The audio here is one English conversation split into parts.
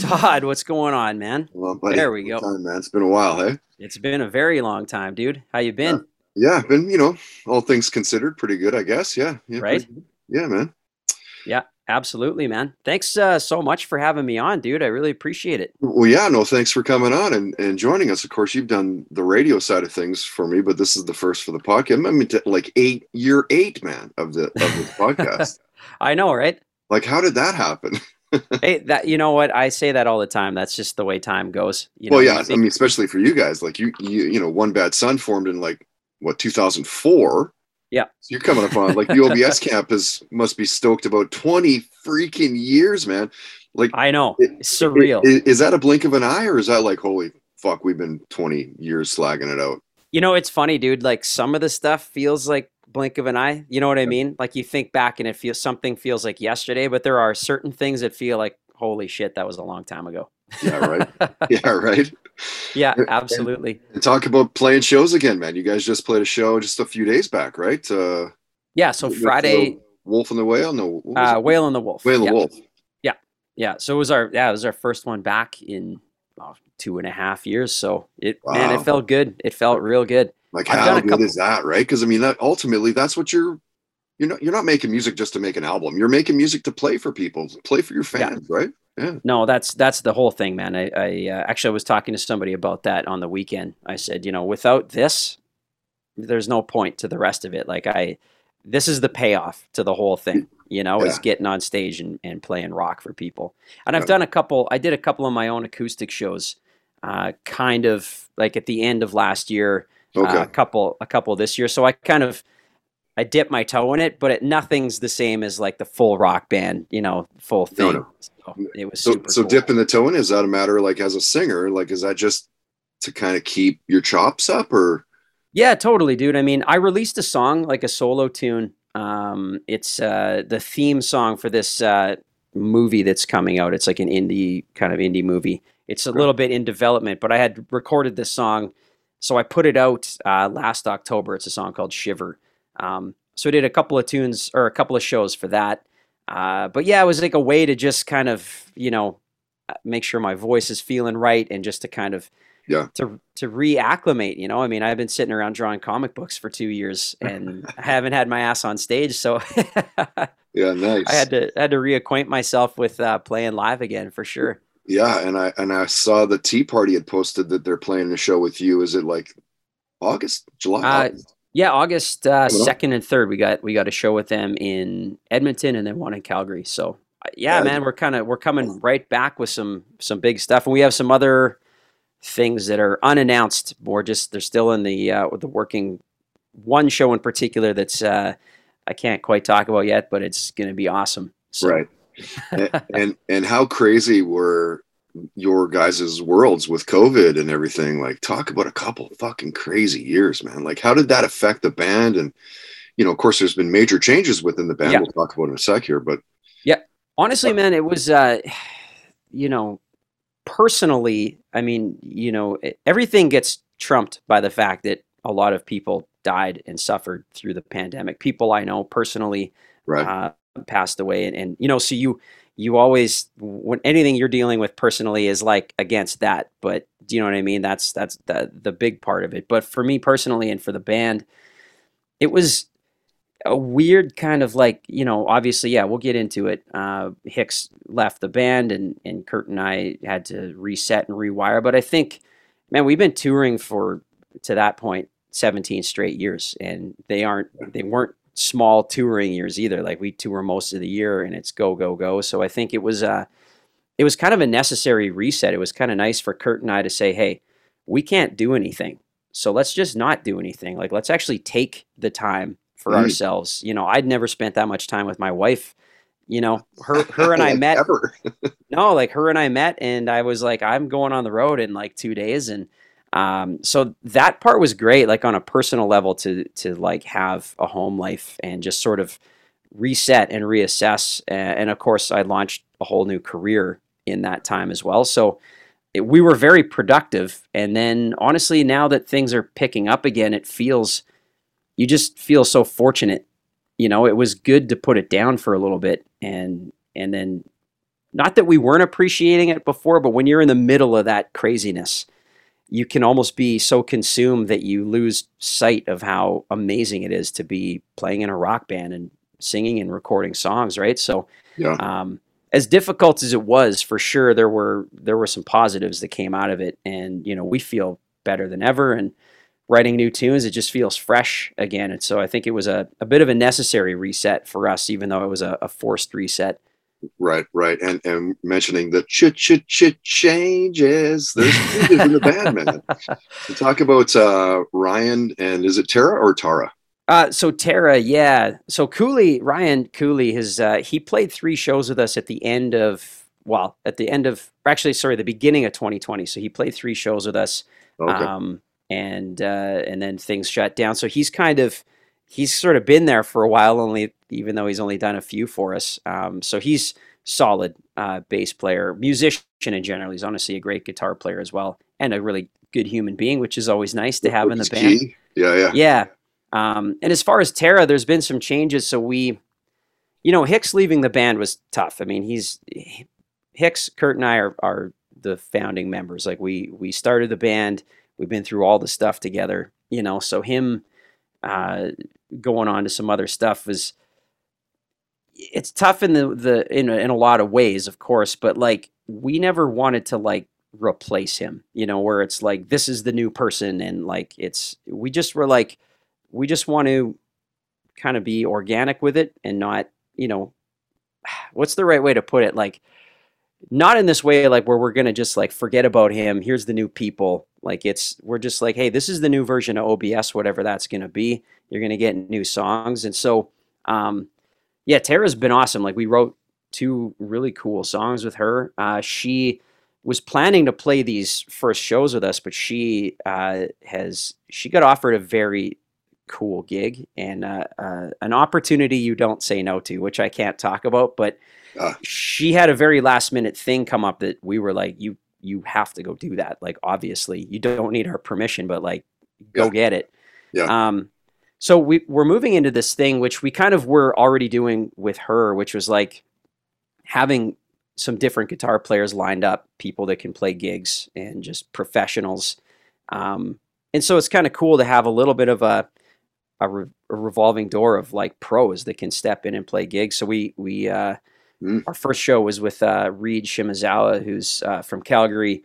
Todd, what's going on, man? Well, buddy, There we go. Time, man. It's been a while, hey? It's been a very long time, dude. How you been? Yeah, been, you know, all things considered, pretty good, I guess. Yeah. yeah Right? Yeah, man. Yeah, absolutely, man. Thanks uh, so much for having me on, dude. I really appreciate it. Well, yeah, no, thanks for coming on and, and joining us. Of course, you've done the radio side of things for me, but this is the first for the podcast. I mean, like eight, year eight, man, of the of this podcast. I know, right? Like, how did that happen? hey, that you know what? I say that all the time. That's just the way time goes. You know, well, yeah, I mean, especially for you guys, like you, you, you know, One Bad Son formed in like what 2004. Yeah. So you're coming up on like the OBS campus must be stoked about 20 freaking years, man. Like I know. It- It's surreal. I- Is, that a blink of an eye, or is that like, holy fuck, we've been 20 years slagging it out? You know, it's funny, dude. Like some of the stuff feels like blink of an eye. You know what I mean? Like you think back and it feels something feels like yesterday, but there are certain things that feel like holy shit, that was a long time ago. Yeah, right. yeah, right. yeah, absolutely. And talk about playing shows again, man. You guys just played a show just a few days back, right? Uh, Yeah, so Friday, Wolf and the Whale. No, what was uh? Whale and the Wolf. Whale and yeah. the Wolf. Yeah, yeah. so it was our yeah, it was our first one back in oh, two and a half years. So it man, it felt good. It felt real good. Like, I've how good couple- is that, right? Because I mean, that ultimately, that's what you're. You're not. You're not making music just to make an album. You're making music to play for people, play for your Yeah. fans, right? Yeah. No, that's that's the whole thing, man. I, I uh, actually I was talking to somebody about that on the weekend. I said, you know, without this, there's no point to the rest of it. Like I, this is the payoff to the whole thing. You know, is getting on stage and, and playing rock for people. And I've Right. done a couple. I did a couple of my own acoustic shows, uh, kind of like at the end of last year. Okay. uh, a couple a couple this year. So I kind of I dip my toe in it, but it, nothing's the same as like the full rock band, you know, full thing. no. So it was so, so cool. dipping the toe in is that a matter like as a singer? Like, is that just to kind of keep your chops up, or Yeah, totally, dude. I mean, I released a song like a solo tune. Um, it's uh, the theme song for this uh, movie that's coming out. It's like an indie kind of indie movie. It's a little bit in development, but I had recorded this song, so I put it out uh, last October. It's a song called Shiver. Um, so I did a couple of tunes or a couple of shows for that. Uh, but yeah, it was like a way to just kind of you know uh, make sure my voice is feeling right and just to kind of Yeah. to to reacclimate you know i mean i've been sitting around drawing comic books for two years and i haven't had my ass on stage so yeah, nice. i had to I had to reacquaint myself with uh, playing live again for sure Yeah, and I and I saw the Tea Party had posted that they're playing a show with you. Is it like August, July? Uh, yeah august uh, second and third we got we got a show with them in edmonton and then one in calgary so uh, yeah Yeah. man we're kind of we're coming right back with some some big stuff and we have some other things that are unannounced or just they're still in the uh with the working one show in particular that's uh i can't quite talk about yet but it's gonna be awesome so right. And, and and how crazy were your guys' worlds with COVID and everything? Like, talk about a couple fucking crazy years, man. Like, how did that affect the band? And you know, of course, there's been major changes within the band. Yeah. We'll talk about in a sec here, but yeah, honestly man it was uh you know personally i mean you know everything gets trumped by the fact that a lot of people died and suffered through the pandemic people i know personally right, uh, passed away and, and you know so you you always when anything you're dealing with personally is like against that but do you know what i mean? That's that's the the big part of it. But for me personally and for the band it was a weird kind of like you know obviously yeah we'll get into it. Uh hicks left the band and and kurt and i had to reset and rewire but i think man we've been touring for to that point 17 straight years and they aren't they weren't small touring years either like we tour most of the year and it's go go go. So i think it was uh it was kind of a necessary reset. It was kind of nice for kurt and i to say hey we can't do anything. So let's just not do anything. Like let's actually take the time for Mm. ourselves. You know i'd never spent that much time with my wife. You know her her and i met. No, like her and I met, and I was like, I'm going on the road in like two days, and um, so that part was great, like on a personal level, to to like have a home life and just sort of reset and reassess. And, of course, I launched a whole new career in that time as well. So it, we were very productive. And then honestly, now that things are picking up again, it feels you just feel so fortunate. You know, it was good to put it down for a little bit and and then not that we weren't appreciating it before, but when you're in the middle of that craziness, you can almost be so consumed that you lose sight of how amazing it is to be playing in a rock band and singing and recording songs, right? So, Yeah. um, as difficult as it was, for sure, there were there were some positives that came out of it, and you know we feel better than ever. And writing new tunes, it just feels fresh again. And so I think it was a, a bit of a necessary reset for us, even though it was a, a forced reset. Right, right, and and mentioning the ch ch ch changes. There's changes in the band, man. To talk about uh, Ryan and is it Tara or Tara? Uh, so Tara, yeah. So Cooley, Ryan Cooley, his uh, he played three shows with us at the end of well, at the end of actually, sorry, the beginning of 2020. So he played three shows with us, Okay, um, and uh, and then things shut down. So he's kind of he's sort of been there for a while, only even though he's only done a few for us. Um, so he's solid uh, bass player, musician in general. He's honestly a great guitar player as well, and a really good human being, which is always nice to have in the band. key. Yeah, yeah, Yeah. Um, and as far as Tara, there's been some changes. So we, you know, Hicks leaving the band was tough. I mean, he's Hicks, Kurt, and I are, are the founding members. Like we we started the band. We've been through all the stuff together. You know, so him uh, going on to some other stuff was it's tough in the the in a, in a lot of ways, of course. But like we never wanted to like replace him. You know, where it's like this is the new person, and like it's we just were like we just want to kind of be organic with it and not you know what's the right way to put it like not in this way like where we're gonna just like forget about him. Here's the new people. Like it's we're just like hey this is the new version of obs whatever that's gonna be. You're gonna get new songs. And so um yeah tara's been awesome. Like we wrote two really cool songs with her. Uh she was planning to play these first shows with us but she uh has she got offered a very cool gig and uh, uh, an opportunity you don't say no to, which I can't talk about. But Ah. she had a very last minute thing come up that we were like, you you have to go do that. Like obviously, you don't need our permission, but like go Yeah. get it. Yeah. Um, so we we're moving into this thing which we kind of were already doing with her, which was like having some different guitar players lined up, people that can play gigs and just professionals. Um, and so it's kind of cool to have a little bit of a a, re- a revolving door of like pros that can step in and play gigs. So we we uh, Mm. our first show was with uh, Reed Shimazawa, who's uh, from Calgary,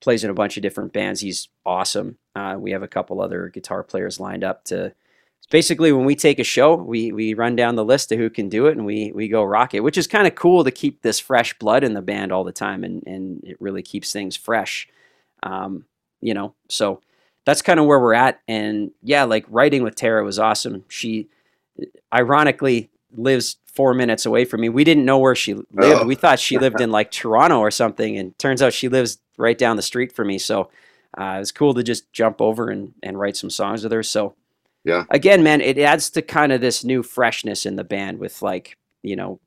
plays in a bunch of different bands. He's awesome. Uh, we have a couple other guitar players lined up to. Basically when we take a show, we we run down the list of who can do it, and we we go rock it, which is kind of cool to keep this fresh blood in the band all the time, and and it really keeps things fresh. Um, you know, so that's kind of where we're at. And yeah, like writing with Tara was awesome. She ironically lives four minutes away from me. We didn't know where she lived. Oh. We thought she lived in like Toronto or something, and turns out she lives right down the street from me. So uh, it was cool to just jump over and, and write some songs with her. So Yeah. again, man, it adds to kind of this new freshness in the band with like, you know,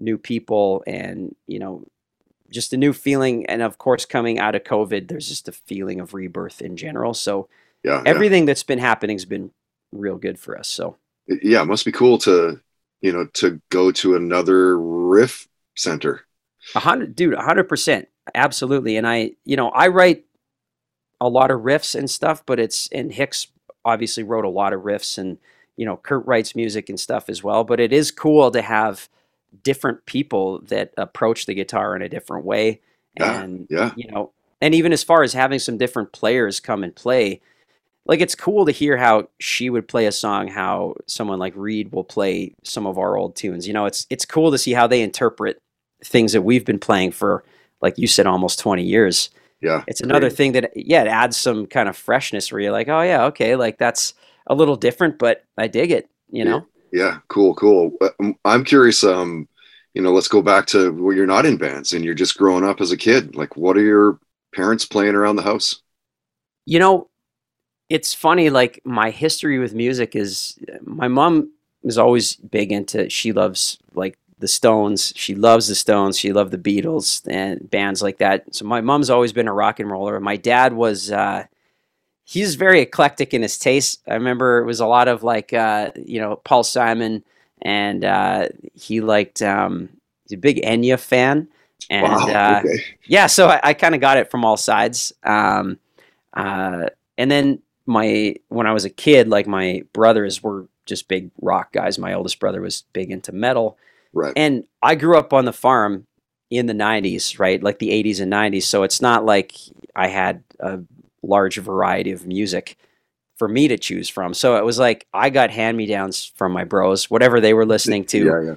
new people and, you know, just a new feeling. And of course, coming out of COVID, there's just a feeling of rebirth in general. So yeah, yeah. everything that's been happening has been real good for us. So yeah, it must be cool to you know to go to another riff center. a hundred, dude, a hundred percent, absolutely. And I, you know, I write a lot of riffs and stuff, but it's and Hicks obviously wrote a lot of riffs, and you know, Kurt writes music and stuff as well. But it is cool to have different people that approach the guitar in a different way, Yeah, and yeah. you know, and even as far as having some different players come and play. Like it's cool to hear how she would play a song, how someone like Reed will play some of our old tunes. You know, it's it's cool to see how they interpret things that we've been playing for, like you said, almost 20 years. Yeah, It's another Great. thing that, yeah, it adds some kind of freshness where you're like, oh, yeah, okay, like that's a little different, but I dig it, you know? Yeah, cool, cool. Uh, um, I'm curious. Um, you know, let's go back to where you're not in bands and you're just growing up as a kid. Like, what are your parents playing around the house? You know, it's funny. Like my history with music is my mom was always big into. She loves like the Stones. She loves the Stones. She loved the Beatles and bands like that. So my mom's always been a rock and roller. My dad was. Uh, he's very eclectic in his taste. I remember it was a lot of like uh, you know Paul Simon, and uh, he liked um, he's a big Enya fan, and Wow, uh, yeah, so I, I kind of got it from all sides. Um, uh, and then my when I was a kid, like my brothers were just big rock guys. My oldest brother was big into metal, Right. and I grew up on the farm in the 90s, right? Like the 80s and 90s. So it's not like I had a large variety of music for me to choose from. So it was like I got hand me downs from my bros, whatever they were listening to Yeah, yeah.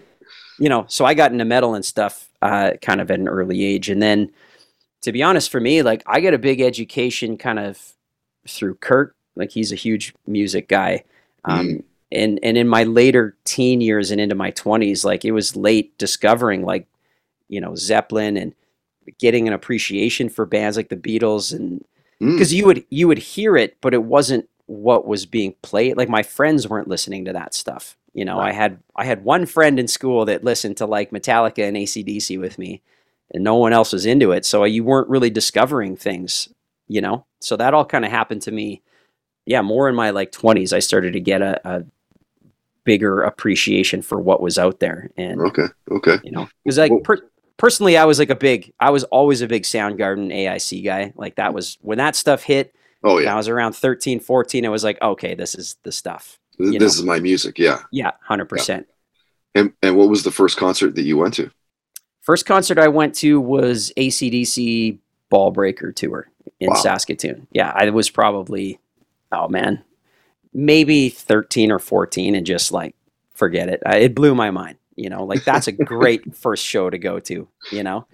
you know, so I got into metal and stuff uh, kind of at an early age. And then, to be honest, for me, like I got a big education kind of through Kurt. Like he's a huge music guy. Um, And and in my later teen years and into my twenties, like it was late discovering like, you know, Zeppelin and getting an appreciation for bands like the Beatles and Mm. because you would you would hear it, but it wasn't what was being played. Like my friends weren't listening to that stuff. You know, I had I had one friend in school that listened to like Metallica and ACDC with me, and no one else was into it. So you weren't really discovering things. You know, so that all kind of happened to me. Yeah, more in my like twenties, I started to get a, a bigger appreciation for what was out there, and Okay. Okay. you know because like per- personally i was like a big i was always a big soundgarden aic guy like that was when that stuff hit Oh yeah. i was around 13 14 it was like okay this is the stuff this know. is my music. Yeah. yeah 100% And and what was the first concert that you went to? first concert i went to was acdc ball breaker tour in Wow. saskatoon yeah i was probably oh man maybe 13 or 14 and just like forget it I, it blew my mind you know like that's a great first show to go to you know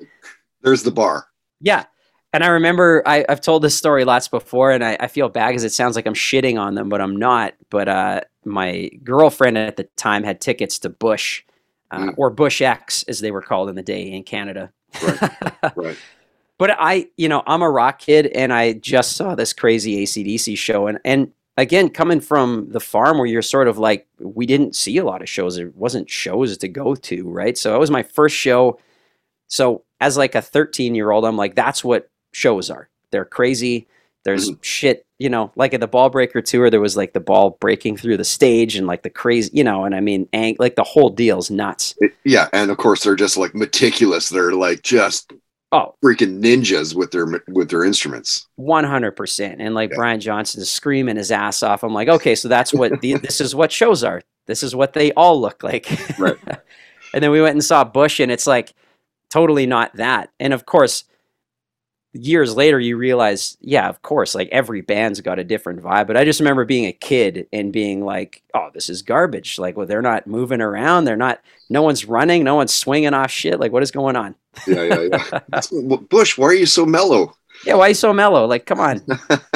There's the bar. Yeah. And I remember I, I've told this story lots before, and I, I feel bad because it sounds like I'm shitting on them, but I'm not. But uh, my girlfriend at the time had tickets to Bush, uh, Mm. or Bush X, as they were called in the day in Canada. Right. But I, you know, I'm a rock kid, and I just saw this crazy ACDC show, and and again, coming from the farm where you're sort of like, we didn't see a lot of shows. There wasn't shows to go to, right? So it was my first show. So as like a 13 year old, I'm like, that's what shows are. They're crazy. There's mm-hmm. shit, you know, like at the ball breaker tour, there was like the ball breaking through the stage and like the crazy, you know, and I mean, ang- like the whole deal's nuts. Yeah, and of course they're just like meticulous. They're like just Oh, freaking ninjas with their with their instruments. 100%. And like Yeah. Brian Johnson's screaming his ass off. I'm like, okay, so that's what the, this is what shows are. This is what they all look like. Right. and then we went and saw Bush, and it's like totally not that. And of course, years later, you realize, yeah, of course, like every band's got a different vibe. But I just remember being a kid and being like, oh, this is garbage. Like, well, they're not moving around. They're not, no one's running. No one's swinging off shit. Like, what is going on? Yeah, yeah, yeah. Bush, why are you so mellow? Yeah, why are you so mellow? Like, come on.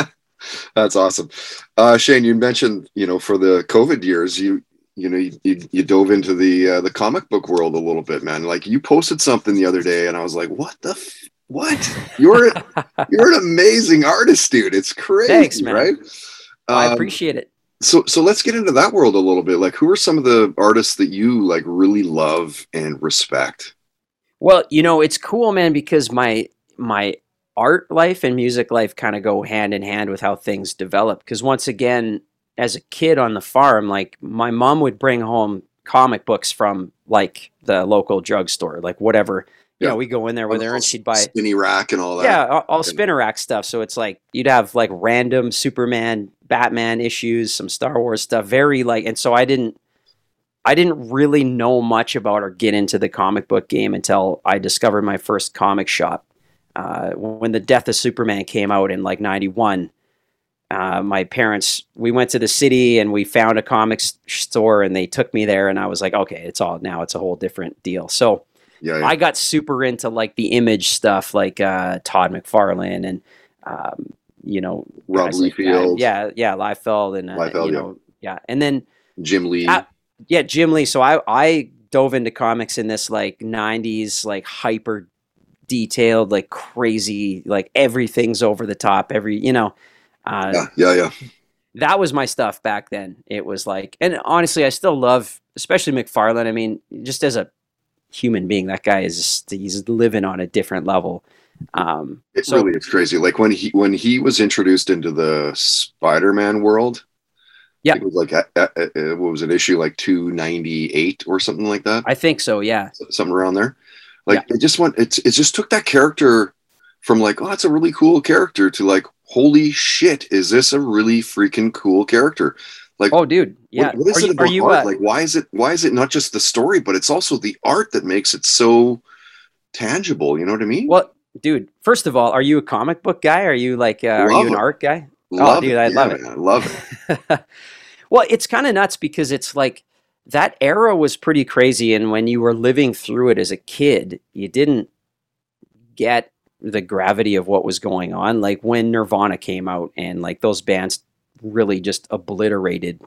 That's awesome. Uh, Shane, you mentioned you know for the COVID years, you you know you, you, you dove into the uh, the comic book world a little bit, man. Like you posted something the other day, and I was like, what the. F- what you're you're an amazing artist, dude. It's crazy, Thanks, man. right? I Um, appreciate it. so so let's get into that world a little bit like who are some of the artists that you like really love and respect Well, you know, it's cool, man, because my my art life and music life kind of go hand in hand with how things develop. Because once again, as a kid on the farm, like my mom would bring home comic books from like the local drugstore, like whatever. You Yeah. know, we go in there with her and she'd buy spinny rack and all that yeah, all, all spinner rack stuff. So it's like you'd have like random Superman, Batman issues, some Star Wars stuff, very like. And so I didn't, I didn't really know much about or get into the comic book game until I discovered my first comic shop. Uh, when the Death of Superman came out in like '91, uh, my parents we went to the city and we found a comic store and they took me there and I was like, okay, it's all now it's a whole different deal. So yeah, yeah. I got super into like the image stuff, like uh, Todd McFarlane and um, you know Rob guys like. Liefeld. yeah, yeah, Liefeld and uh, Liefeld, you know, yeah, and then jim lee Ah, yeah, Jim Lee. So I I dove into comics in this like 90s like hyper detailed like crazy like everything's over the top every you know uh, Yeah, yeah, yeah. that was my stuff back then it was like and honestly i still love especially mcfarlane i mean just as a human being that guy is just, he's living on a different level um It so really is crazy. Like when he when he was introduced into the Spider-Man world. Yeah. It was like a, a, a- what was an issue like 298 or something like that. i think so yeah something around there. Like it just went it's it just took that character from like, oh, that's a really cool character to like, holy shit, is this a really freaking cool character? Like oh dude what- yeah what is are it you, about you art? uh, like why is it why is it not just the story, but it's also the art that makes it so tangible, you know what I mean? well dude first of all are you a comic book guy are you like uh, are you an it. art guy Love dude, it. I love it. man, I love it. well, it's kind of nuts because it's like that era was pretty crazy, and when you were living through it as a kid, you didn't get the gravity of what was going on. Like when Nirvana came out, and like those bands really just obliterated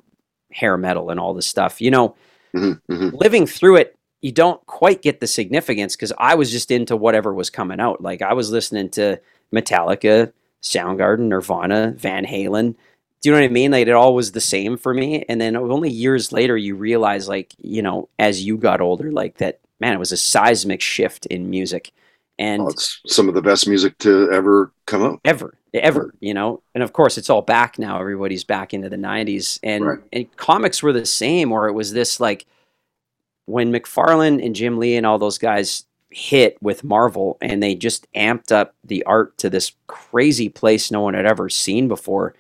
hair metal and all this stuff. You know, Mhm, mhm. living through it, you don't quite get the significance because I was just into whatever was coming out. Like I was listening to Metallica, Soundgarden, Nirvana, Van Halen. Do you know what I mean? Like it all was the same for me. And then only years later, you realize, like you know, as you got older, like that man, it was a seismic shift in music, and Oh, it's some of the best music to ever come out. ever ever you know and of course it's all back now everybody's back into the 90s and Right. and comics were the same or it was this like when mcfarlane and jim lee and all those guys hit with marvel and they just amped up the art to this crazy place no one had ever seen before.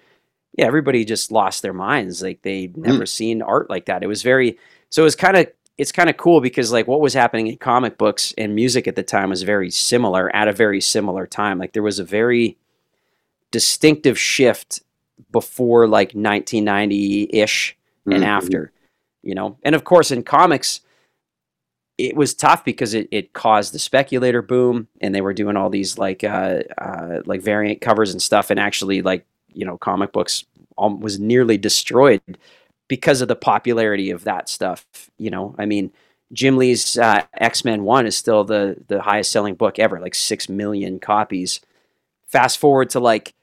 Yeah everybody just lost their minds like they'd never seen art like that. It was very so it was kind of it's kind of cool because like what was happening in comic books and music at the time was very similar at a very similar time. Like there was a very distinctive shift before like 1990-ish and Mhm. after you know? And of course in comics it was tough because it, it caused the speculator boom and they were doing all these like uh, uh like variant covers and stuff. And actually like you know comic books um, was nearly destroyed because of the popularity of that stuff you know? I mean jim lee's uh, x-men 1 is still the the highest selling book ever like 6 million copies. Fast forward to like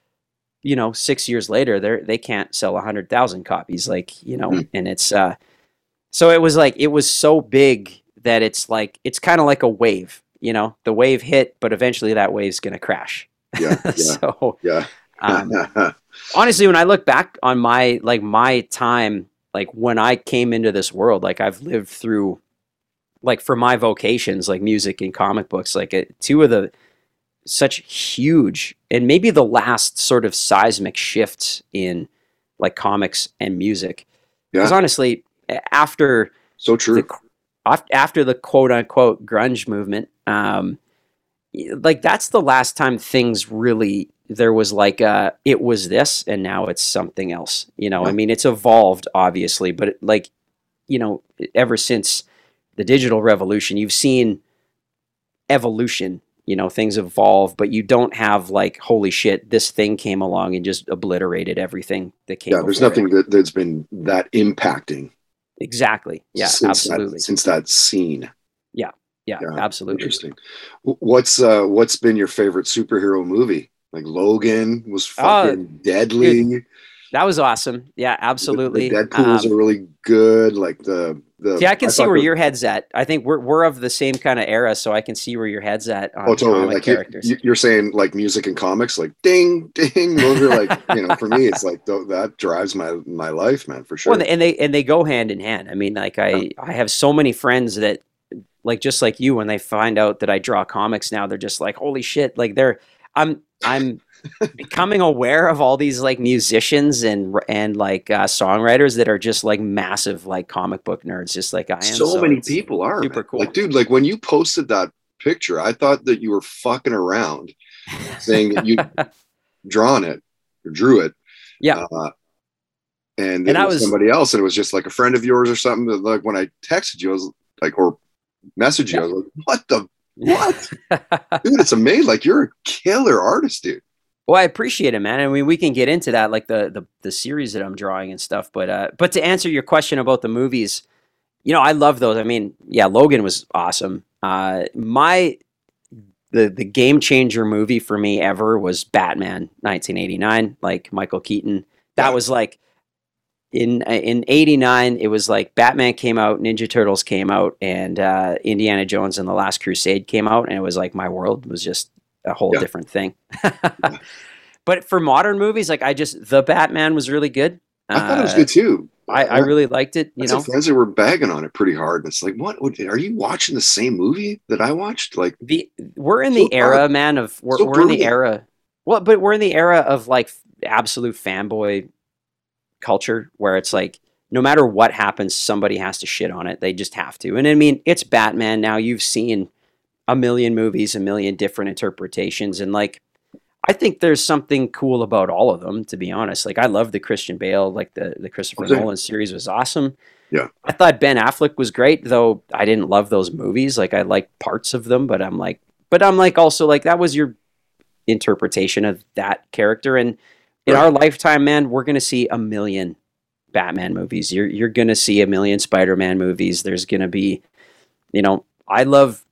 you know six years later they they can't sell 100000 copies like you know? Mm. and it's uh so it was like it was so big that it's like it's kind of like a wave you know the wave hit but eventually that wave's going to crash Yeah, yeah, so yeah. um, honestly when i look back on my like my time like when i came into this world like i've lived through like for my vocations like music and comic books like uh, two of the such huge and maybe the last sort of seismic shifts in like comics and music because Yeah. honestly after so true. the, after the quote unquote grunge movement, um, like that's the last time things really there was like uh it was this and now it's something else. You know, I mean it's evolved obviously, but it, like you know, ever since the digital revolution, you've seen evolution. You know, things evolve, but you don't have like holy shit, this thing came along and just obliterated everything that came. yeah, there's before it. nothing that, that's been that impacting. Exactly. Yeah, since absolutely. That, since that scene. yeah, yeah, absolutely. Interesting. What's uh what's been your favorite superhero movie? Like Logan was Oh, fucking deadly. That was awesome. Yeah, absolutely. The, the Deadpool's Um, are really good. Like the the. see, I can see where the- your head's at. I think we're we're of the same kind of era, so I can see where your head's at on Oh, totally. Like characters. you- you're saying, like music and comics, like ding, ding. Those are like, you know, for me, it's like th- that drives my my life, man, for sure. Well, and they and they go hand in hand. I mean, like I I have so many friends that like just like you when they find out that I draw comics now, they're just like, holy shit! Like they're I'm I'm becoming aware of all these like musicians and and like uh, songwriters that are just like massive like comic book nerds, just like I am. so, many people are super man. cool. Like, dude, like when you posted that picture, I thought that you were fucking around, saying that you drawn it or drew it. Yeah. Uh, and, And I was, was- somebody else, and it was just like a friend of yours or something. That, like when I texted you, I was like, or messaged you, I was like, what the what, dude? It's amazing. Like you're a killer artist, dude. Well, I appreciate it, man. I mean, we can get into that, like the the, the series that I'm drawing and stuff. But uh, but to answer your question about the movies, you know, I love those. I mean, yeah, Logan was awesome. Uh, my the the game changer movie for me ever was Batman 1989, like Michael Keaton. That was like in in 89 it was like Batman came out, Ninja Turtles came out and uh, Indiana Jones and the Last Crusade came out and it was like my world was just a whole Yeah. different thing. but for modern movies like I just the Batman was really good. I thought it was Uh, good too. I, I really liked it, you know. friends that were bagging on it pretty hard. And it's like, what? Are you watching the same movie that I watched? Like, the we're in So the era man of we're, So we're in the era well but we're in the era of like absolute fanboy culture where it's like no matter what happens somebody has to shit on it they just have to and i mean it's batman now you've seen a million movies a million different interpretations and like i think there's something cool about all of them to be honest like i love the christian bale like the the christopher Okay. nolan series was awesome Yeah. i thought ben affleck was great though i didn't love those movies like i liked parts of them but i'm like but i'm like also like that was your interpretation of that character and in Right. our lifetime man we're going to see a million batman movies you're you're going to see a million spider-man movies there's going to be you know i love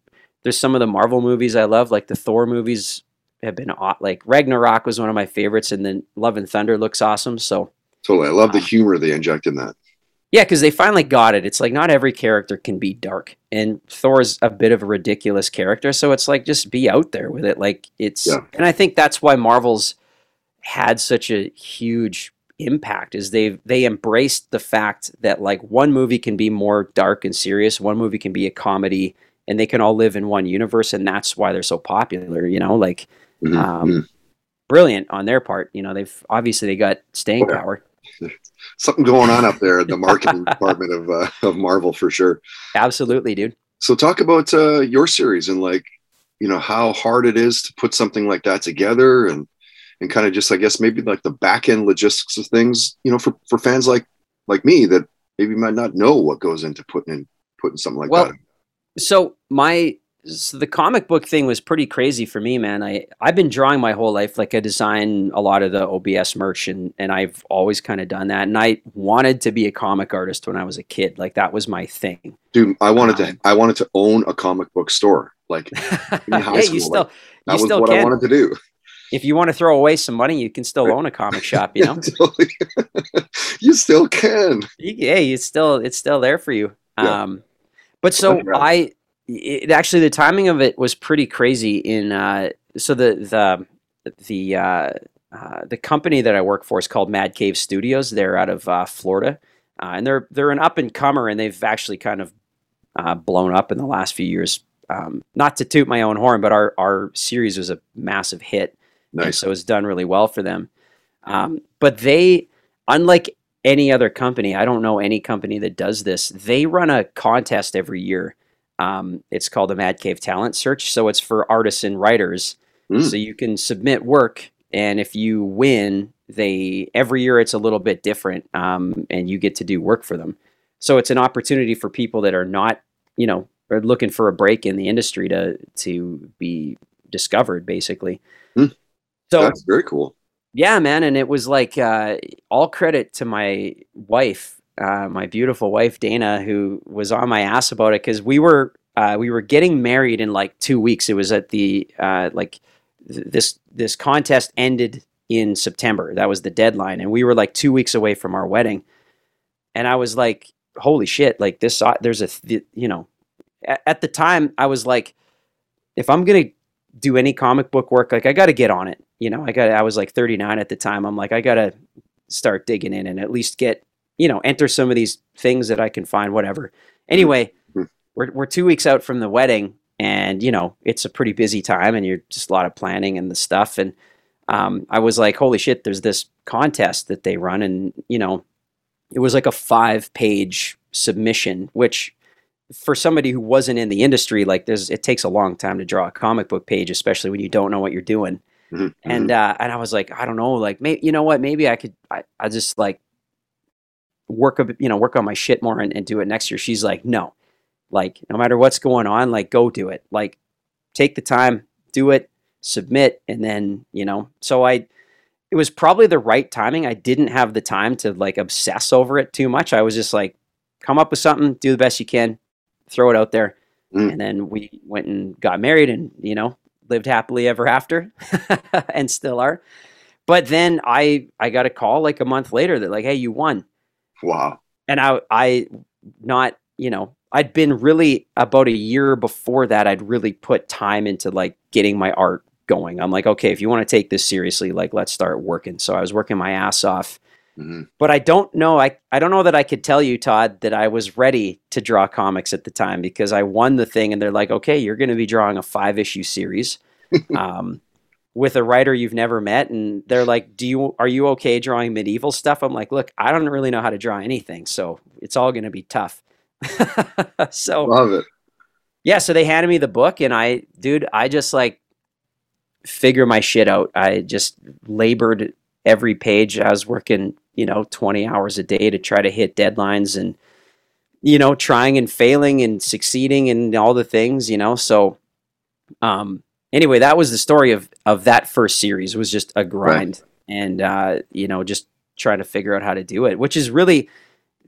there's some of the marvel movies i love like the thor movies have been aw- like ragnarok was one of my favorites and then love and thunder looks awesome so totally. I love the Um, humor they inject in that. yeah, because they finally got it. It's like not every character can be dark, and Thor's a bit of a ridiculous character, so it's like just be out there with it. Like it's, Yeah. and I think that's why Marvel's had such a huge impact is they they embraced the fact that like one movie can be more dark and serious, one movie can be a comedy, and they can all live in one universe, and that's why they're so popular. You know, like Mhm, um, mhm. brilliant on their part. You know, they've obviously they got staying yeah. power. Something going on up there in the marketing department of uh, of Marvel for sure. Absolutely, dude. So talk about uh, your series and like, you know, how hard it is to put something like that together and and kind of just I guess maybe like the back end logistics of things, you know, for, for fans like like me that maybe might not know what goes into putting in putting something like Well, that. So my so the comic book thing was pretty crazy for me man i i've been drawing my whole life like i design a lot of the obs merch and and i've always kind of done that and i wanted to be a comic artist when i was a kid like that was my thing Dude, I wanted um, to I wanted to own a comic book store. Like In high hey school, you still like, you that was still what I wanted to do. if you want to throw away some money you can still own a comic shop you know you still can. You- it's still it's still there for you. Yeah. Um, but so I, it, actually the timing of it was pretty crazy. In uh, so the the the uh, uh, the company that I work for is called Mad Cave Studios. They're out of uh, Florida, uh, and they're they're an up and comer, and they've actually kind of uh, blown up in the last few years. Um, not to toot my own horn, but our our series was a massive hit. Nice. so it's done really well for them. Um, but they, unlike any other company, I don't know any company that does this. They run a contest every year. Um, it's called the Mad Cave Talent Search. So it's for artists and writers. Mm. So you can submit work, and if you win, they every year it's a little bit different, um, and you get to do work for them. So it's an opportunity for people that are not, you know, are looking for a break in the industry to to be discovered, basically. Hmm. So That's very cool. Yeah, man, and it was like uh, all credit to my wife, uh, my beautiful wife Dana, who was on my ass about it because we were uh, we were getting married in like two weeks. It was at the uh, like th- this this contest ended in September. That was the deadline, and we were like two weeks away from our wedding. And I was like, "Holy shit!" Like this, uh, there's a th- you know, at, the time I was like, if I'm gonna do any comic book work, like I got to get on it. You know, I got. I was like 39 at the time. I'm like, I got to start digging in and at least get, you know, enter some of these things that I can find. Whatever. Anyway, Mhm. we're we're two weeks out from the wedding, and you know, it's a pretty busy time, and you're just a lot of planning and the stuff. And um, I was like, holy shit! There's this contest that they run, and you know, it was like a five page submission, which for somebody who wasn't in the industry, like there's, it takes a long time to draw a comic book page, especially when you don't know what you're doing. Mhm, And uh, and I was like, I don't know, like maybe you know what, maybe I could, I, I just like work a you know work on my shit more and, and do it next year. She's like, no, like no matter what's going on, like go do it. Like take the time, do it, submit, and then you know. So I, it was probably the right timing. I didn't have the time to like obsess over it too much. I was just like come up with something, do the best you can, throw it out there. Mm. And then we went and got married and, you know, lived happily ever after and still are. But then I I got a call like a month later that like, hey, you won. Wow. And I I not, you know, I'd been really about a year before that, I'd really put time into like getting my art going. I'm like, okay, if you want to take this seriously, like let's start working. So I was working my ass off. Hmm But I don't know. I, I don't know that I could tell you, Todd, that I was ready to draw comics at the time because I won the thing and they're like, okay, you're going to be drawing a five issue series um, with a writer you've never met. And they're like, do you, are you okay drawing medieval stuff? I'm like, look, I don't really know how to draw anything. So it's all going to be tough. so Love it. yeah, so they handed me the book, and I, dude, I just like figure my shit out. I just labored every page. I was working, you know, 20 hours a day to try to hit deadlines and, you know, trying and failing and succeeding and all the things, you know. So, um, anyway, that was the story of of that first series. It was just a grind, and uh, you know, just trying to figure out how to do it, which is really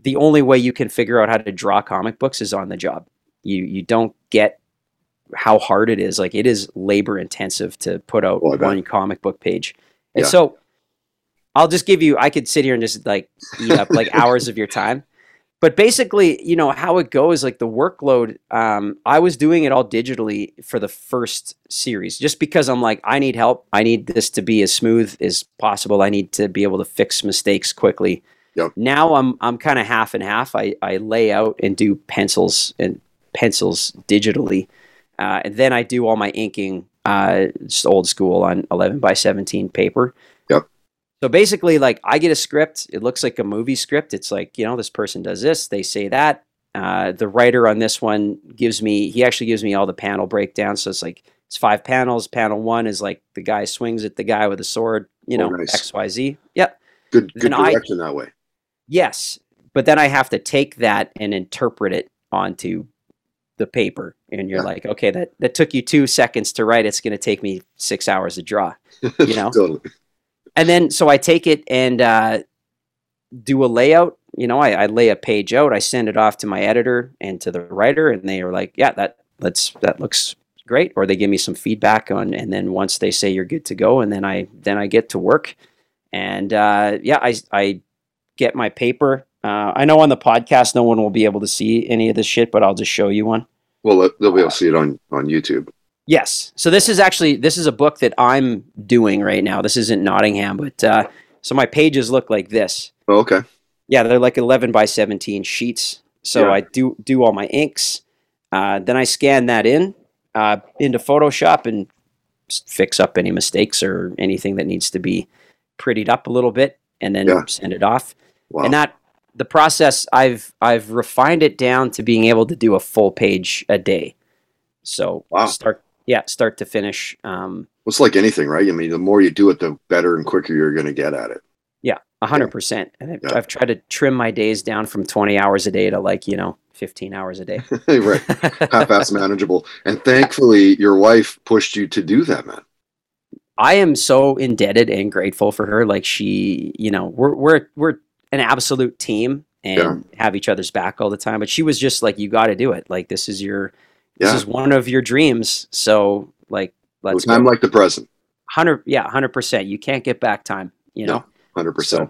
the only way you can figure out how to draw comic books is on the job. You you don't get how hard it is. Like it is labor intensive to put out Oh, I bet. one comic book page. And Yeah. so I'll just give you I could sit here and just like eat up like hours of your time. But basically, you know, how it goes, like the workload, um, I was doing it all digitally for the first series just because I'm like, I need help. I need this to be as smooth as possible. I need to be able to fix mistakes quickly. Yep. Now I'm I'm kind of half and half. I, I lay out and do pencils and pencils digitally. Uh, and then I do all my inking, uh, just old school on 11 by 17 paper. So basically, like I get a script. It looks like a movie script. It's like you know, this person does this, they say that. Uh, the writer on this one gives me. He actually gives me all the panel breakdowns. So it's like it's five panels. Panel one is like the guy swings at the guy with a sword. You Oh, know, nice. X Y Z. Yep. Good good Then I- direction that way. Yes, but then I have to take that and interpret it onto the paper, and you're Yeah. like, okay, that that took you two seconds to write. It's going to take me six hours to draw. You know? totally. And then so I take it and uh, do a layout. You know, I, I lay a page out. I send it off to my editor and to the writer, and they are like, "Yeah, that let's that looks great." Or they give me some feedback on, and then once they say you're good to go, and then I then I get to work, and uh, yeah, I I get my paper. Uh, I know on the podcast no one will be able to see any of this shit, but I'll just show you one. Well, they'll be able to see it on on YouTube. Yes. So this is actually this is a book that I'm doing right now. This isn't Nottingham, but uh, so my pages look like this. Oh, okay. Yeah, they're like 11 by 17 sheets. So Yeah. I do do all my inks. Uh, then I scan that in uh, into Photoshop and fix up any mistakes or anything that needs to be prettied up a little bit, and then Yeah. send it off. Wow. And that the process I've I've refined it down to being able to do a full page a day. So Wow. start yeah start to finish. Um, it's like anything, right? I mean, the more you do it, the better and quicker you're going to get at it. Yeah, a hundred percent. And I've, Yeah. I've tried to trim my days down from twenty hours a day to like you know fifteen hours a day. right. Half-ass manageable. And thankfully, your wife pushed you to do that, man. I am so indebted and grateful for her. Like she, you know, we're we're we're an absolute team and Yeah. have each other's back all the time. But she was just like, you got to do it. Like this is your this Yeah. is one of your dreams. So like let's time go. like the present. hundred yeah hundred percent. You can't get back time. You know. Hundred percent.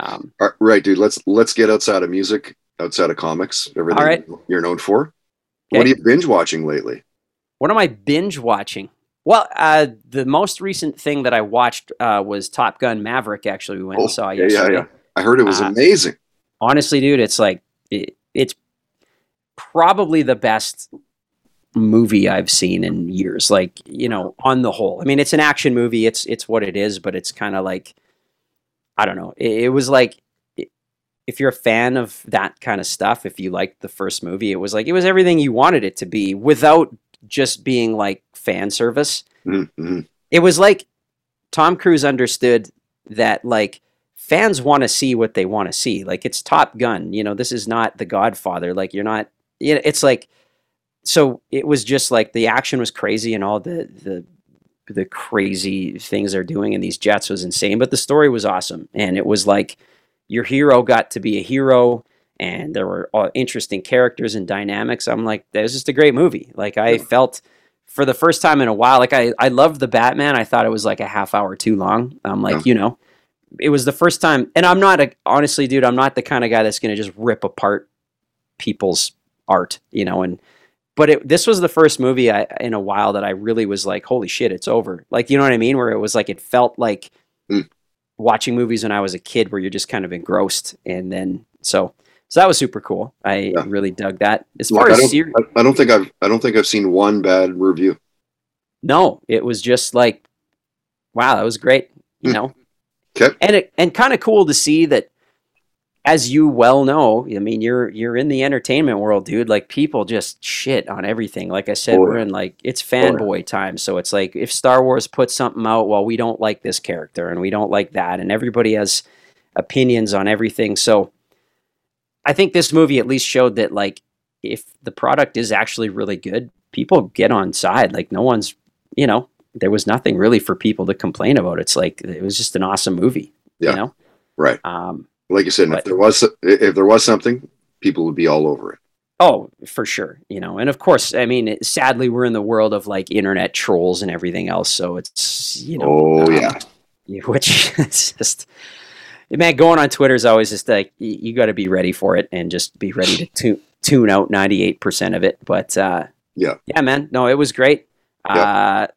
Um, Right, dude. Let's let's get outside of music, outside of comics, everything All right. you're known for. What are you binge watching lately? What am I binge watching? Well, uh, the most recent thing that I watched uh, was Top Gun Maverick. Actually, we went and saw Oh, yeah, yesterday. yeah, yeah. I heard it was Uh, amazing. Honestly, dude, it's like it, it's probably the best movie I've seen in years. Like you know, on the whole, I mean, it's an action movie. It's it's what it is, but it's kind of like I don't know. It, it was like if you're a fan of that kind of stuff, if you liked the first movie, it was like it was everything you wanted it to be without just being like fan service. Mm-hmm. It was like Tom Cruise understood that like fans want to see what they want to see. Like it's Top Gun, you know, this is not The Godfather. Like you're not you know, it's like so it was just like the action was crazy and all the the the crazy things they're doing in these jets was insane, but the story was awesome. And it was like your hero got to be a hero and there were all interesting characters and dynamics. I'm like, that was just a great movie. Like I Yeah. felt for the first time in a while, like I, I loved the Batman. I thought it was like a half hour too long. I'm like, Yeah. you know, it was the first time, and I'm not a honestly, dude, I'm not the kind of guy that's gonna just rip apart people's art, you know, and but it, this was the first movie I, in a while that I really was like, holy shit, it's over. Like, you know what I mean? Where it was like, it felt like Mm. watching movies when I was a kid, where you're just kind of engrossed, and then so so that was super cool. I Yeah. really dug that. As Like, far I, as don't, ser- I, I don't think I've I don't think I've seen one bad review. no, it was just like, wow, that was great. You Mm. know, Okay. and it and kind of cool to see that as you well know i mean you're you're in the entertainment world dude like people just shit on everything like i said Oh, we're in like it's yeah. fanboy time so it's like if star wars puts something out well we don't like this character and we don't like that and everybody has opinions on everything so i think this movie at least showed that like if the product is actually really good people get on side like no one's you know there was nothing really for people to complain about it's like it was just an awesome movie Yeah. you know Right. um Like you said, But- if there was if there was something, people would be all over it. Oh, for sure. You know, and of course, I mean, it- sadly, we're in the world of like internet trolls and everything else. So it's, you know, oh um, yeah. yeah, which is just, man, going on Twitter is always just like, you got to be ready for it and just be ready to tune, tune out 98% of it. But uh, Yeah. yeah, man, no, it was great. Uh,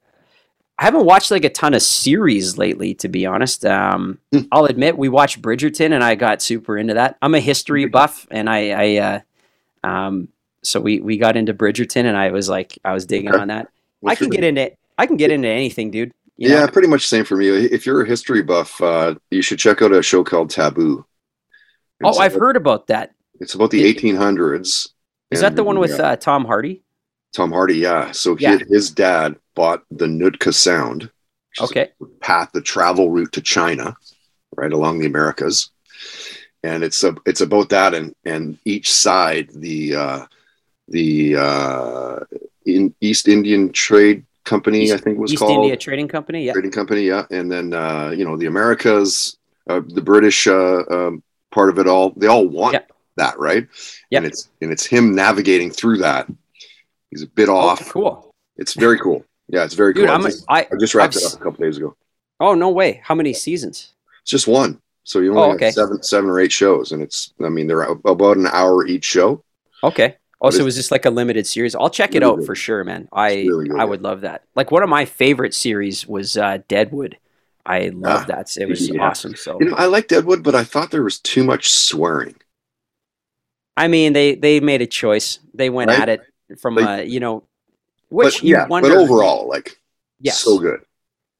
I haven't watched like a ton of series lately, to be honest. Um, Hmm. I'll admit we watched Bridgerton, and I got super into that. I'm a history buff, and I, I uh, um, so we we got into Bridgerton, and I was like, I was digging Okay. on that. I can get into I can get into anything, dude. You yeah, know? pretty much the same for me. If you're a history buff, uh, you should check out a show called Taboo. Oh, I've about- heard about that. It's about the It- 1800s. Is that the one with uh, Tom Hardy? Tom Hardy? Yeah. So he, Yeah. his dad bought the Nootka Sound, Okay. path, the travel route to China, right along the Americas, and it's a, it's about that, and and each side the uh, the uh, in East Indian Trade Company, East- I think it was called. East called India Trading Company. Yeah. trading company yeah and then uh you know the americas uh, the british uh um, part of it all they all want Yeah. that right Yeah. and it's and it's him navigating through that he's a bit Oh, off cool, it's very cool yeah it's very dude. cool I'm a, just, I I just wrapped I've it up a couple days ago oh no way. How many seasons? it's just one so you only Oh, have seven seven or eight shows and it's i mean they're about an hour each show Okay. Also, so it was just like a limited series. I'll check it out good. for sure, man. I really good, I yeah. would love that. Like one of my favorite series was uh, Deadwood. I love Ah, that. It was yeah. awesome. So you know i like deadwood but i thought there was too much swearing I mean, they they made a choice. They went Right? at it from Like- uh, you know, which but you yeah wonder. but overall like yes. so good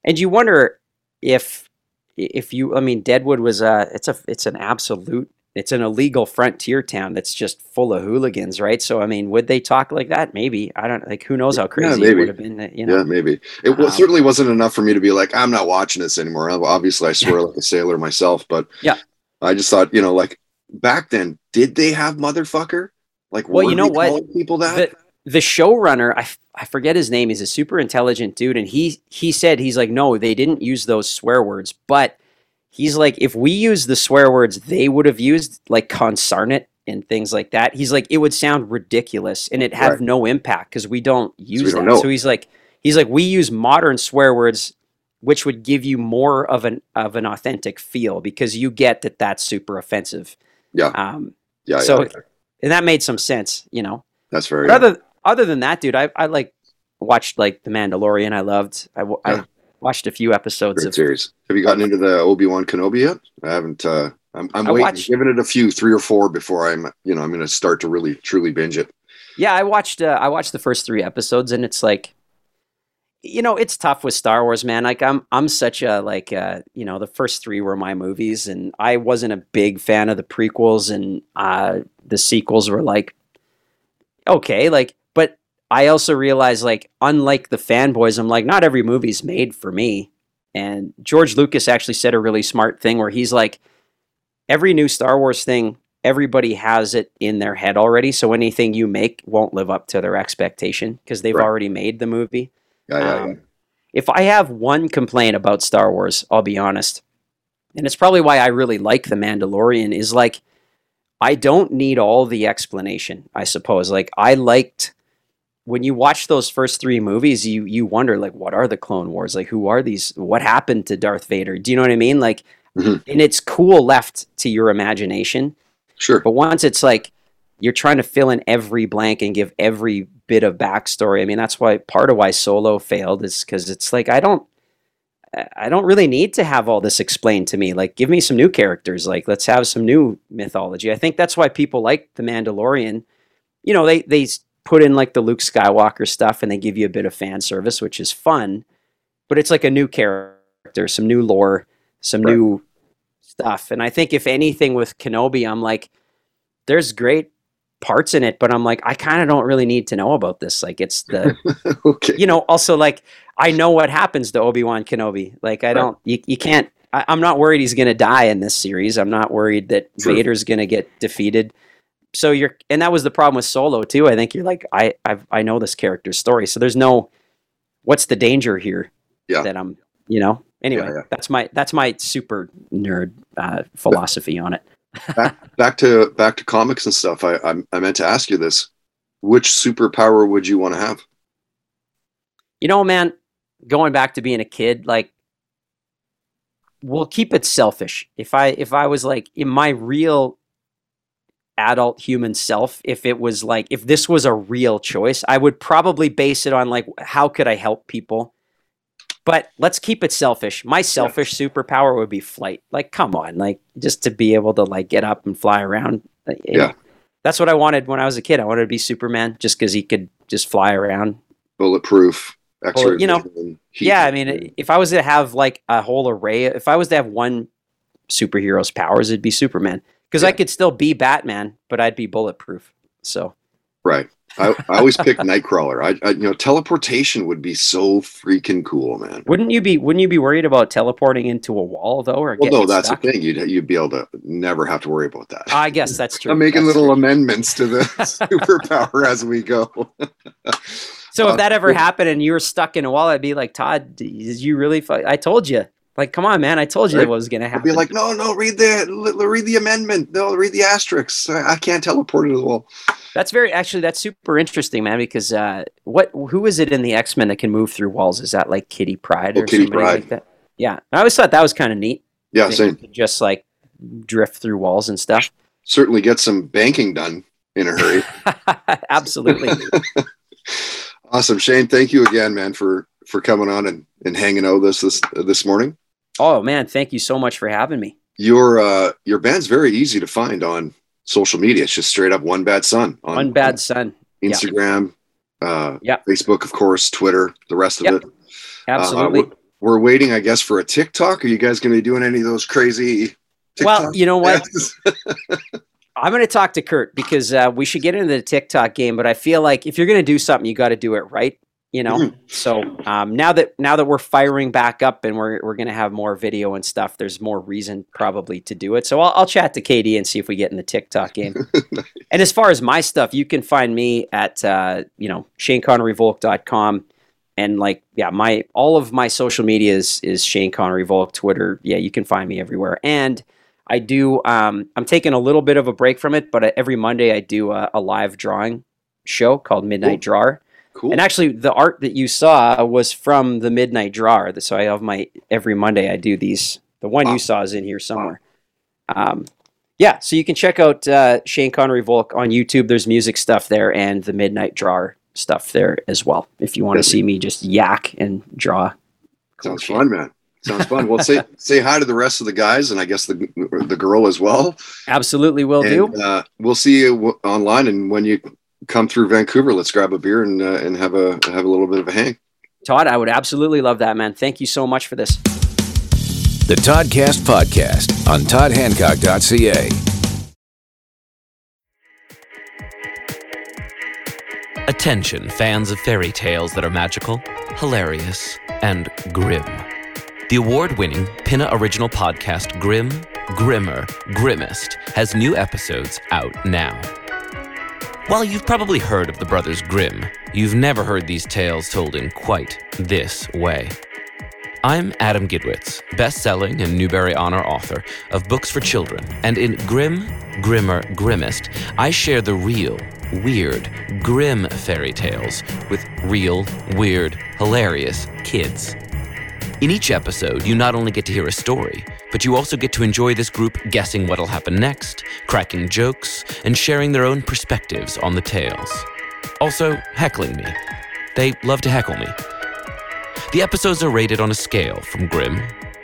and you wonder if if you i mean deadwood was a it's a it's an absolute it's an illegal frontier town that's just full of hooligans right so i mean would they talk like that maybe i don't like who knows how crazy it maybe. would have been you know Yeah, maybe it Um, certainly wasn't enough for me to be like, I'm not watching this anymore. Obviously, I swear like a sailor myself, but Yeah. I just thought, you know, like back then, did they have motherfucker? Like, Well, you know what? People that the, the showrunner I, f- I forget his name he's a super intelligent dude and he he said he's like no they didn't use those swear words but he's like if we use the swear words they would have used like consarnate and things like that he's like it would sound ridiculous and it have Right. no impact because we don't use don't that know. so he's like he's like we use modern swear words which would give you more of an of an authentic feel because you get that that's super offensive Yeah. um yeah, so yeah, and that made some sense you know that's very. other other than that, dude, I I like watched like The Mandalorian. I loved. I, Yeah. I watched a few episodes Great of. series. Have you gotten into the Obi Wan Kenobi yet? I haven't. uh I'm, I'm I waiting, watched- giving it a few, three or four before I'm, you know, I'm going to start to really, truly binge it. Yeah, I watched. Uh, I watched the first three episodes, and it's like, you know, it's tough with Star Wars, man. Like I'm I'm such a like uh, you know the first three were my movies, and I wasn't a big fan of the prequels, and uh, the sequels were like okay, like but I also realized like unlike the fanboys, I'm like not every movie's made for me. And George Lucas actually said a really smart thing where he's like every new Star Wars thing everybody has it in their head already so anything you make won't live up to their expectation because they've Right. already made the movie. Yeah, yeah, Um, yeah. If I have one complaint about Star Wars, I'll be honest, and it's probably why I really like The Mandalorian, is like I don't need all the explanation, I suppose. Like I liked when you watch those first three movies, you you wonder like what are the Clone Wars? Like who are these? What happened to Darth Vader? Do you know what I mean? Like Mhm. and it's cool left to your imagination. Sure. But once it's like you're trying to fill in every blank and give every bit of backstory. I mean, that's why part of why Solo failed is because it's like I don't, I- don't really need to have all this explained to me. Like, give me some new characters. Like, let's have some new mythology. I think that's why people like the Mandalorian. You know, they they put in like the Luke Skywalker stuff and they give you a bit of fan service, which is fun. But it's like a new character, some new lore, some Right. new stuff. And I think if anything with Kenobi, I'm like, there's great parts in it, but I'm like, I kind of don't really need to know about this. Like, it's the, okay. you know, also like, I know what happens to Obi Wan Kenobi. Like, I Right. don't, you, you can't, I, I'm not worried he's going to die in this series. I'm not worried that True. Vader's going to get defeated. So you're, and that was the problem with Solo too. I think you're like, I, I've, I know this character's story. So there's no, what's the danger here? Yeah. That I'm, you know, anyway, yeah. that's my, that's my super nerd uh, philosophy on it. Back, back to back to comics and stuff. I, I I meant to ask you this: which superpower would you want to have? you know, man, going back to being a kid, like we'll keep it selfish. If I if I was like in my real adult human self, if it was like if this was a real choice, I would probably base it on like how could I help people? But let's keep it selfish. My selfish superpower would be flight. Like, come on, like just to be able to like get up and fly around. Like, Yeah. that's what I wanted when I was a kid. I wanted to be Superman just because he could just fly around Bulletproof, Well, you know, yeah, I mean, if I was to have like a whole array, if I was to have one superhero's powers, it'd be Superman because I could still be Batman, but I'd be bulletproof. So right. I, I always pick Nightcrawler. I, I you know teleportation would be so freaking cool, man. wouldn't you be wouldn't you be worried about teleporting into a wall though, or Well, no, that's stuck? the thing. You'd you'd be able to never have to worry about that. I guess that's true. I'm making That's little true. amendments to the superpower as we go. So uh, if that ever happened and you were stuck in a wall, I'd be like, Todd, did you really? Fu- I told you. Like, come on, man! I told you Right. that was going to I'd happen. be like, no, no, read the read the amendment. No, read the asterisks. I, can't teleport into the wall. That's very actually that's super interesting, man. Because uh, what who is it in the X Men that can move through walls? Is that like Kitty Pryde Oh, or Kitty somebody Pryde. like that? Yeah, I always thought that was kind of neat. Yeah, same. Just like drift through walls and stuff. Certainly get some banking done in a hurry. Absolutely. awesome, Shane. Thank you again, man, for for coming on and, and hanging out with us this this morning. Oh man, thank you so much for having me. Your uh your band's very easy to find on social media. It's just straight up one bad son on One bad son. on yeah. Instagram, uh, Yeah. Facebook, of course, Twitter, the rest of Yep. it. Absolutely. Uh, we're waiting, I guess, for a TikTok. Are you guys going to be doing any of those crazy? well, you know what? I'm going to talk to Kurt because uh, we should get into the TikTok game. But I feel like if you're going to do something, you got to do it right. You know. Mhm. So um, now that now that we're firing back up and we're we're to have more video and stuff, there's more reason probably to do it. So I'll, I'll chat to Katie and see if we get in the TikTok game. and as far as my stuff, you can find me at uh, you know ShaneConneryVolk.com. And like, yeah, my all of my social media is is Shane Connery Volk, Twitter. Yeah, you can find me everywhere. And I do. Um, I'm taking a little bit of a break from it, but every Monday I do a, a live drawing show called Midnight Drawer. Cool. And actually, the art that you saw was from the Midnight Drawer. So I have my every Monday I do these. The one Wow. you saw is in here somewhere. Um, yeah, so you can check out uh, Shane Connery Volk on YouTube. There's music stuff there and the Midnight Drawer stuff there as well. If you want to see me just yak and draw. cool Sounds shit. fun, man. Sounds fun. Well, say say hi to the rest of the guys, and I guess the the girl as well. Absolutely will do. uh, we'll see you w- online, and when you come through Vancouver, let's grab a beer and uh, and have a have a little bit of a hang. Todd, I would absolutely love that, man. Thank you so much for this. The Toddcast Podcast on toddhancock.ca. Attention, fans of fairy tales that are magical, hilarious, and grim. The award winning Pinna original podcast Grim, Grimmer, Grimmest has new episodes out now. While you've probably heard of the Brothers Grimm, you've never heard these tales told in quite this way. I'm Adam Gidwitz, best-selling and Newbery Honor author of books for children, and in Grim, Grimmer, Grimmest, I share the real, weird, grim fairy tales with real, weird, hilarious kids. In each episode, you not only get to hear a story, but you also get to enjoy this group guessing what'll happen next, cracking jokes, and sharing their own perspectives on the tales. Also, heckling me. They love to heckle me. The episodes are rated on a scale from grim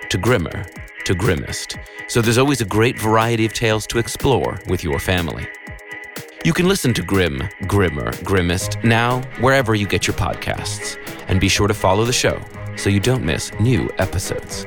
to grimmer to grimmest, so there's always a great variety of tales to explore with your family. You can listen to Grim, Grimmer, Grimmest now wherever you get your podcasts, and be sure to follow the show so you don't miss new episodes.